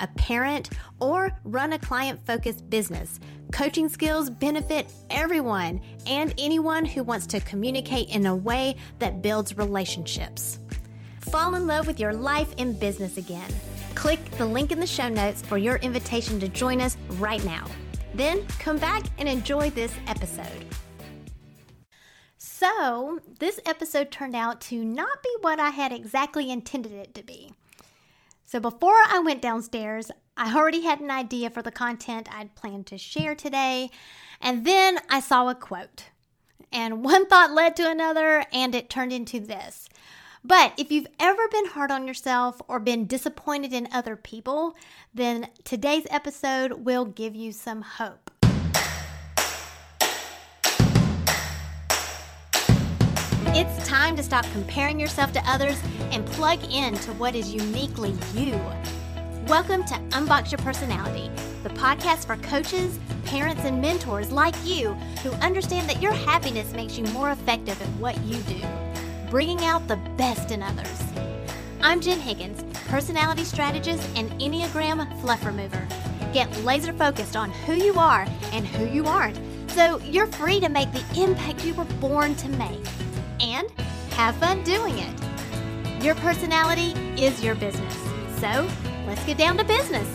a parent, or run a client focused business, coaching skills benefit everyone and anyone who wants to communicate in a way that builds relationships. Fall in love with your life and business again. Click the link in the show notes for your invitation to join us right now. Then come back and enjoy this episode. So, this episode turned out to not be what I had exactly intended it to be. So, before I went downstairs, I already had an idea for the content I'd planned to share today, and then I saw a quote. And one thought led to another, and it turned into this. But if you've ever been hard on yourself or been disappointed in other people, then today's episode will give you some hope. It's time to stop comparing yourself to others and plug in to what is uniquely you. Welcome to Unbox Your Personality, the podcast for coaches, parents, and mentors like you who understand that your happiness makes you more effective at what you do, bringing out the best in others. I'm Jen Higgins, personality strategist and Enneagram fluff remover. Get laser focused on who you are and who you aren't so you're free to make the impact you were born to make and have fun doing it. Your personality is your business. So let's get down to business.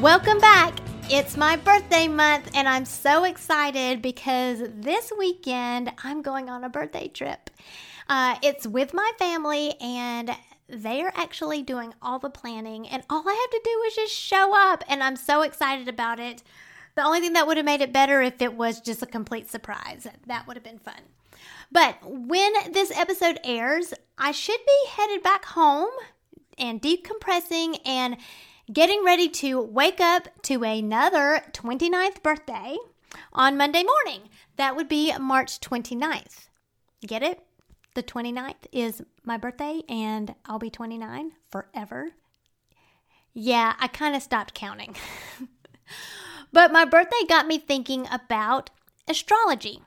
Welcome back. It's my birthday month, and I'm so excited because this weekend I'm going on a birthday trip. Uh, it's with my family, and they are actually doing all the planning, and all I have to do is just show up, and I'm so excited about it. The only thing that would have made it better if it was just a complete surprise. That would have been fun. But when this episode airs, I should be headed back home and decompressing and getting ready to wake up to another 29th birthday on Monday morning. That would be March 29th. Get it? The 29th is my birthday and I'll be 29 forever. Yeah, I kind of stopped counting. But my birthday got me thinking about astrology.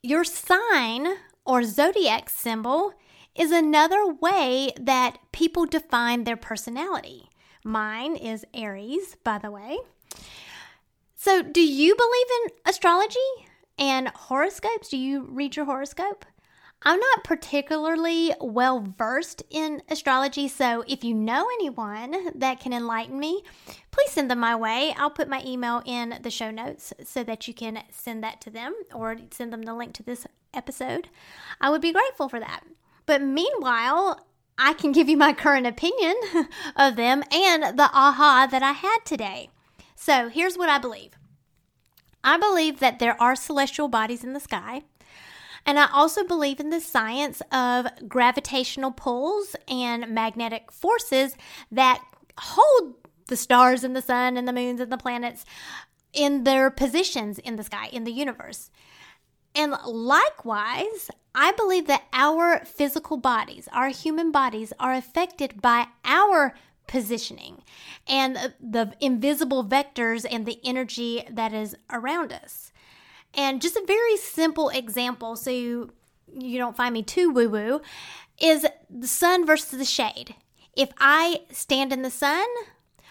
Your sign or zodiac symbol is another way that people define their personality. Mine is Aries, by the way. So, do you believe in astrology and horoscopes? Do you read your horoscope? I'm not particularly well versed in astrology, so if you know anyone that can enlighten me, please send them my way. I'll put my email in the show notes so that you can send that to them or send them the link to this episode. I would be grateful for that. But meanwhile, I can give you my current opinion of them and the aha that I had today. So here's what I believe I believe that there are celestial bodies in the sky. And I also believe in the science of gravitational pulls and magnetic forces that hold the stars and the sun and the moons and the planets in their positions in the sky, in the universe. And likewise, I believe that our physical bodies, our human bodies, are affected by our positioning and the, invisible vectors and the energy that is around us. And just a very simple example, so you, you don't find me too woo woo, is the sun versus the shade. If I stand in the sun,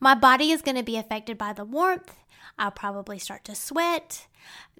my body is going to be affected by the warmth. I'll probably start to sweat.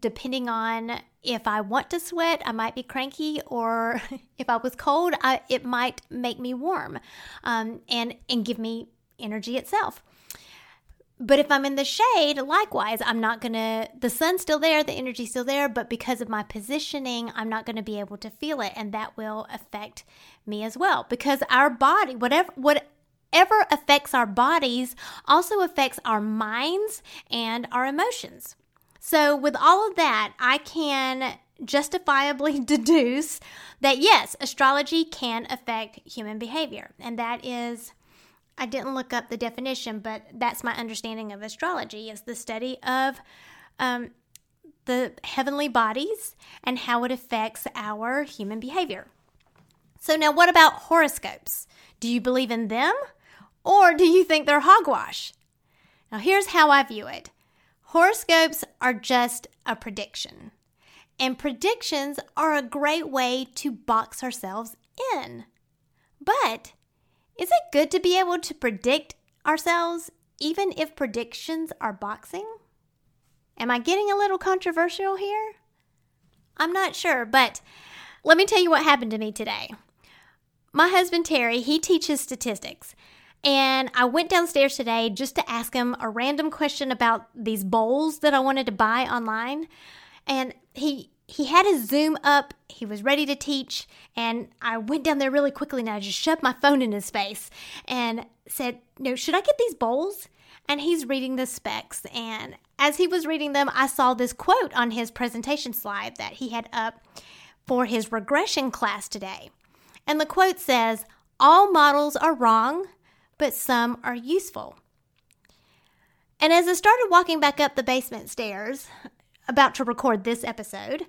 Depending on if I want to sweat, I might be cranky, or if I was cold, I, it might make me warm um, and, and give me energy itself. But if I'm in the shade, likewise, I'm not gonna, the sun's still there, the energy's still there, but because of my positioning, I'm not gonna be able to feel it. And that will affect me as well. Because our body, whatever, whatever affects our bodies, also affects our minds and our emotions. So, with all of that, I can justifiably deduce that yes, astrology can affect human behavior. And that is I didn't look up the definition, but that's my understanding of astrology is the study of um, the heavenly bodies and how it affects our human behavior. So now what about horoscopes? Do you believe in them or do you think they're hogwash? Now here's how I view it. Horoscopes are just a prediction. And predictions are a great way to box ourselves in. But is it good to be able to predict ourselves even if predictions are boxing? Am I getting a little controversial here? I'm not sure, but let me tell you what happened to me today. My husband Terry, he teaches statistics. And I went downstairs today just to ask him a random question about these bowls that I wanted to buy online. And he he had his Zoom up, he was ready to teach, and I went down there really quickly and I just shoved my phone in his face and said, No, should I get these bowls? And he's reading the specs. And as he was reading them, I saw this quote on his presentation slide that he had up for his regression class today. And the quote says, All models are wrong, but some are useful. And as I started walking back up the basement stairs, about to record this episode,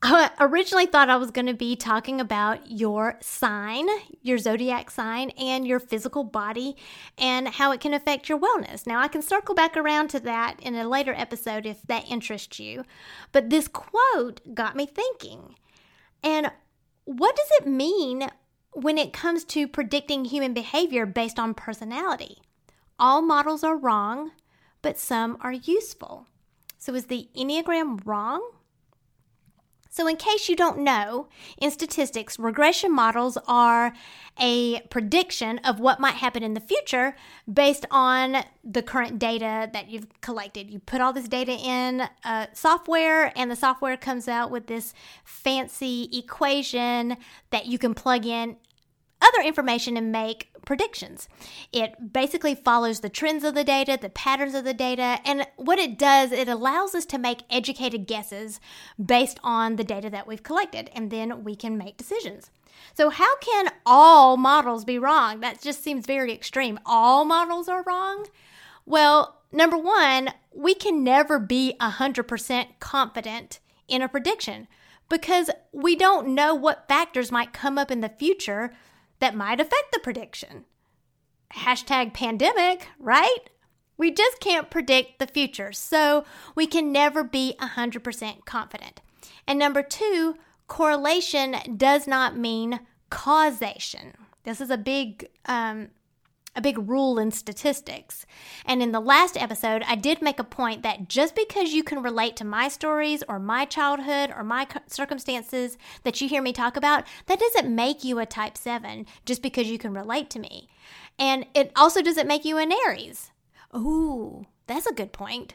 I originally thought I was going to be talking about your sign, your zodiac sign, and your physical body and how it can affect your wellness. Now, I can circle back around to that in a later episode if that interests you. But this quote got me thinking. And what does it mean when it comes to predicting human behavior based on personality? All models are wrong, but some are useful. So, is the Enneagram wrong? So, in case you don't know, in statistics, regression models are a prediction of what might happen in the future based on the current data that you've collected. You put all this data in uh, software, and the software comes out with this fancy equation that you can plug in other information and make predictions. It basically follows the trends of the data, the patterns of the data, and what it does, it allows us to make educated guesses based on the data that we've collected, and then we can make decisions. So, how can all models be wrong? That just seems very extreme. All models are wrong? Well, number one, we can never be 100% confident in a prediction because we don't know what factors might come up in the future that might affect the prediction. Hashtag pandemic, right? We just can't predict the future, so we can never be 100% confident. And number two, correlation does not mean causation. This is a big um, a big rule in statistics. And in the last episode, I did make a point that just because you can relate to my stories or my childhood or my circumstances that you hear me talk about, that doesn't make you a type 7 just because you can relate to me. And it also doesn't make you an Aries. Ooh, that's a good point.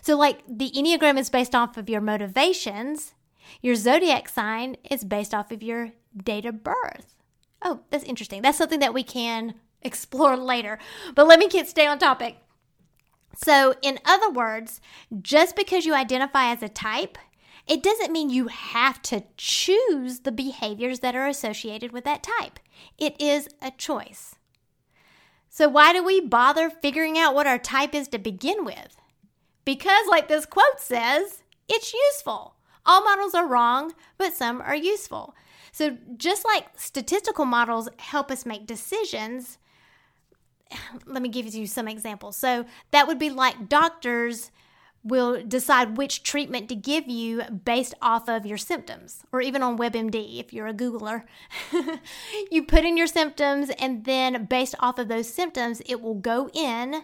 So, like, the Enneagram is based off of your motivations, your zodiac sign is based off of your date of birth. Oh, that's interesting. That's something that we can explore later. But let me get stay on topic. So, in other words, just because you identify as a type, it doesn't mean you have to choose the behaviors that are associated with that type. It is a choice. So, why do we bother figuring out what our type is to begin with? Because, like this quote says, it's useful. All models are wrong, but some are useful. So, just like statistical models help us make decisions, let me give you some examples. So that would be like doctors will decide which treatment to give you based off of your symptoms, or even on WebMD if you're a Googler. you put in your symptoms, and then based off of those symptoms, it will go in,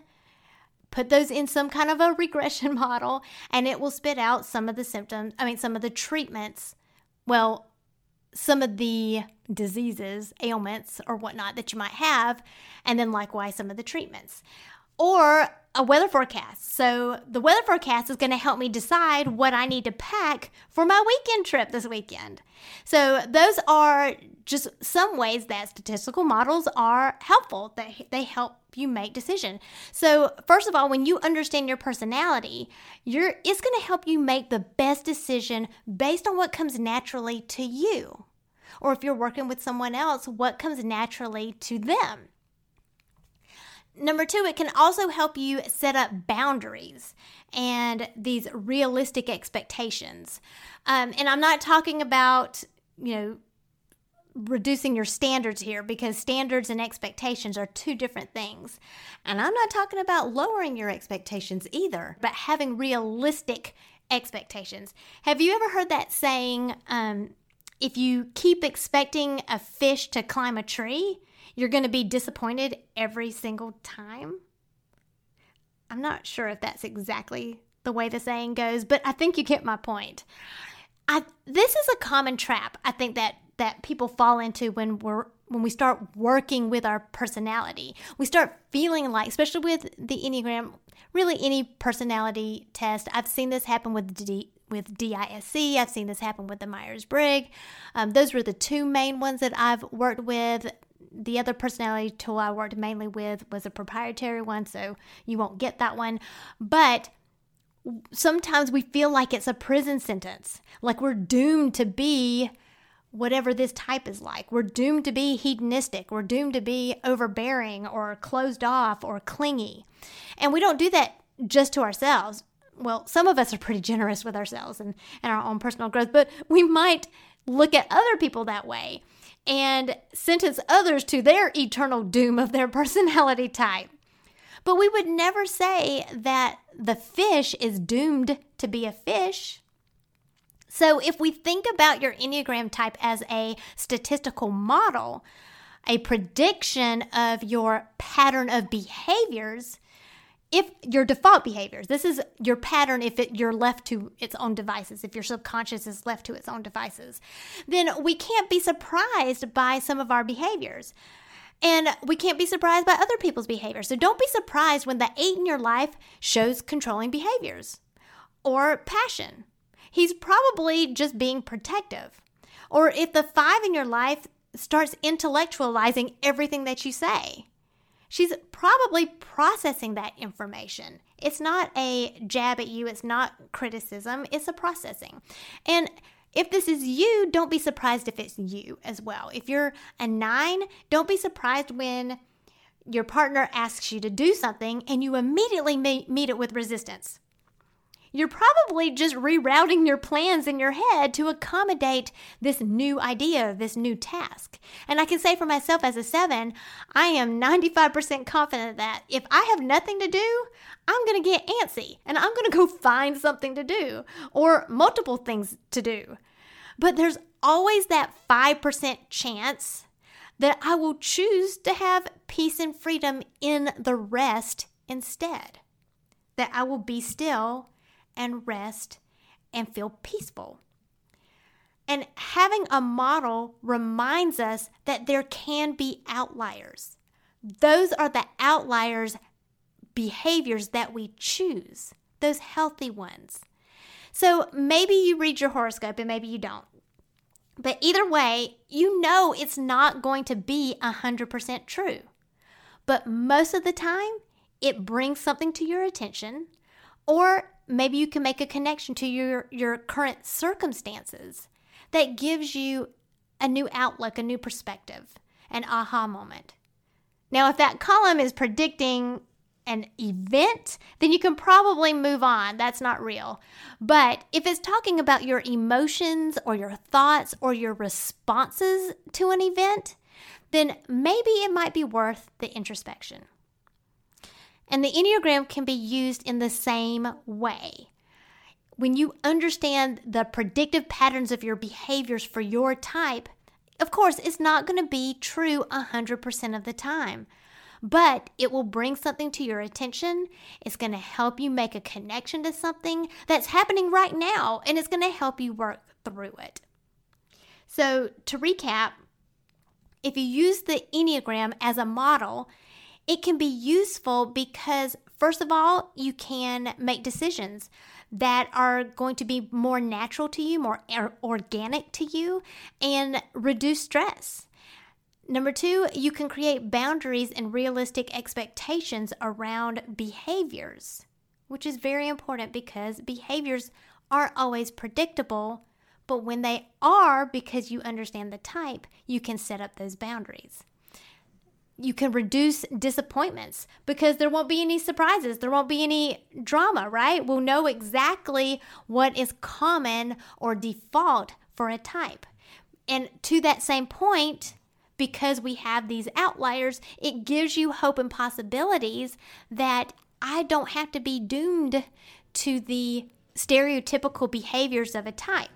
put those in some kind of a regression model, and it will spit out some of the symptoms, I mean, some of the treatments. Well, some of the diseases, ailments, or whatnot that you might have, and then likewise some of the treatments. Or a weather forecast. So, the weather forecast is going to help me decide what I need to pack for my weekend trip this weekend. So, those are just some ways that statistical models are helpful. They, they help you make decision. So, first of all, when you understand your personality, you're it's going to help you make the best decision based on what comes naturally to you. Or if you're working with someone else, what comes naturally to them. Number two, it can also help you set up boundaries and these realistic expectations. Um, and I'm not talking about, you know, reducing your standards here because standards and expectations are two different things. And I'm not talking about lowering your expectations either, but having realistic expectations. Have you ever heard that saying, um, if you keep expecting a fish to climb a tree, you're going to be disappointed every single time. I'm not sure if that's exactly the way the saying goes, but I think you get my point. I, this is a common trap I think that that people fall into when we're when we start working with our personality. We start feeling like, especially with the Enneagram, really any personality test. I've seen this happen with D, with DISC. I've seen this happen with the Myers Briggs. Um, those were the two main ones that I've worked with the other personality tool I worked mainly with was a proprietary one, so you won't get that one. But sometimes we feel like it's a prison sentence, like we're doomed to be whatever this type is like. We're doomed to be hedonistic, we're doomed to be overbearing or closed off or clingy. And we don't do that just to ourselves. Well, some of us are pretty generous with ourselves and, and our own personal growth, but we might look at other people that way and sentence others to their eternal doom of their personality type. But we would never say that the fish is doomed to be a fish. So, if we think about your Enneagram type as a statistical model, a prediction of your pattern of behaviors, if your default behaviors, this is your pattern if it, you're left to its own devices, if your subconscious is left to its own devices, then we can't be surprised by some of our behaviors. And we can't be surprised by other people's behaviors. So don't be surprised when the eight in your life shows controlling behaviors or passion. He's probably just being protective. Or if the five in your life starts intellectualizing everything that you say. She's probably processing that information. It's not a jab at you, it's not criticism, it's a processing. And if this is you, don't be surprised if it's you as well. If you're a nine, don't be surprised when your partner asks you to do something and you immediately meet it with resistance. You're probably just rerouting your plans in your head to accommodate this new idea, this new task. And I can say for myself as a seven, I am 95% confident that if I have nothing to do, I'm going to get antsy and I'm going to go find something to do or multiple things to do. But there's always that 5% chance that I will choose to have peace and freedom in the rest instead. That I will be still and rest and feel peaceful. And having a model reminds us that there can be outliers. Those are the outliers behaviors that we choose, those healthy ones. So maybe you read your horoscope and maybe you don't. But either way, you know it's not going to be 100% true. But most of the time, it brings something to your attention or maybe you can make a connection to your, your current circumstances that gives you a new outlook, a new perspective, an aha moment. Now, if that column is predicting an event, then you can probably move on. That's not real. But if it's talking about your emotions or your thoughts or your responses to an event, then maybe it might be worth the introspection. And the Enneagram can be used in the same way. When you understand the predictive patterns of your behaviors for your type, of course, it's not going to be true 100% of the time, but it will bring something to your attention. It's going to help you make a connection to something that's happening right now, and it's going to help you work through it. So, to recap, if you use the Enneagram as a model, it can be useful because, first of all, you can make decisions that are going to be more natural to you, more organic to you, and reduce stress. Number two, you can create boundaries and realistic expectations around behaviors, which is very important because behaviors aren't always predictable. But when they are, because you understand the type, you can set up those boundaries you can reduce disappointments because there won't be any surprises. There won't be any drama, right? We'll know exactly what is common or default for a type. And to that same point, because we have these outliers, it gives you hope and possibilities that I don't have to be doomed to the stereotypical behaviors of a type.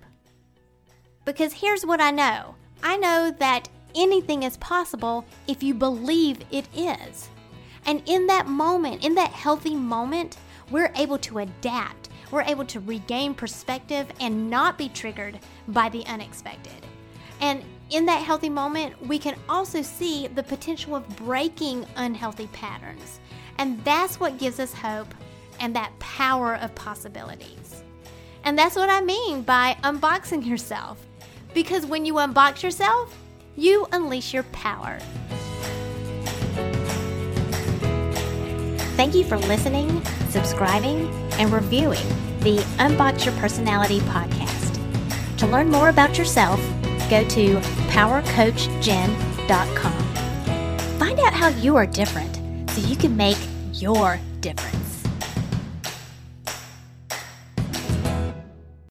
Because here's what I know I know that anything is possible if you believe it is. And in that moment, in that healthy moment, we're able to adapt. We're able to regain perspective and not be triggered by the unexpected. And in that healthy moment, we can also see the potential of breaking unhealthy patterns. And that's what gives us hope and that power of possibilities. And that's what I mean by unboxing yourself. Because when you unbox yourself, you unleash your power. Thank you for listening, subscribing, and reviewing the Unbox Your Personality podcast. To learn more about yourself, go to powercoachjen.com. Find out how you are different so you can make your difference.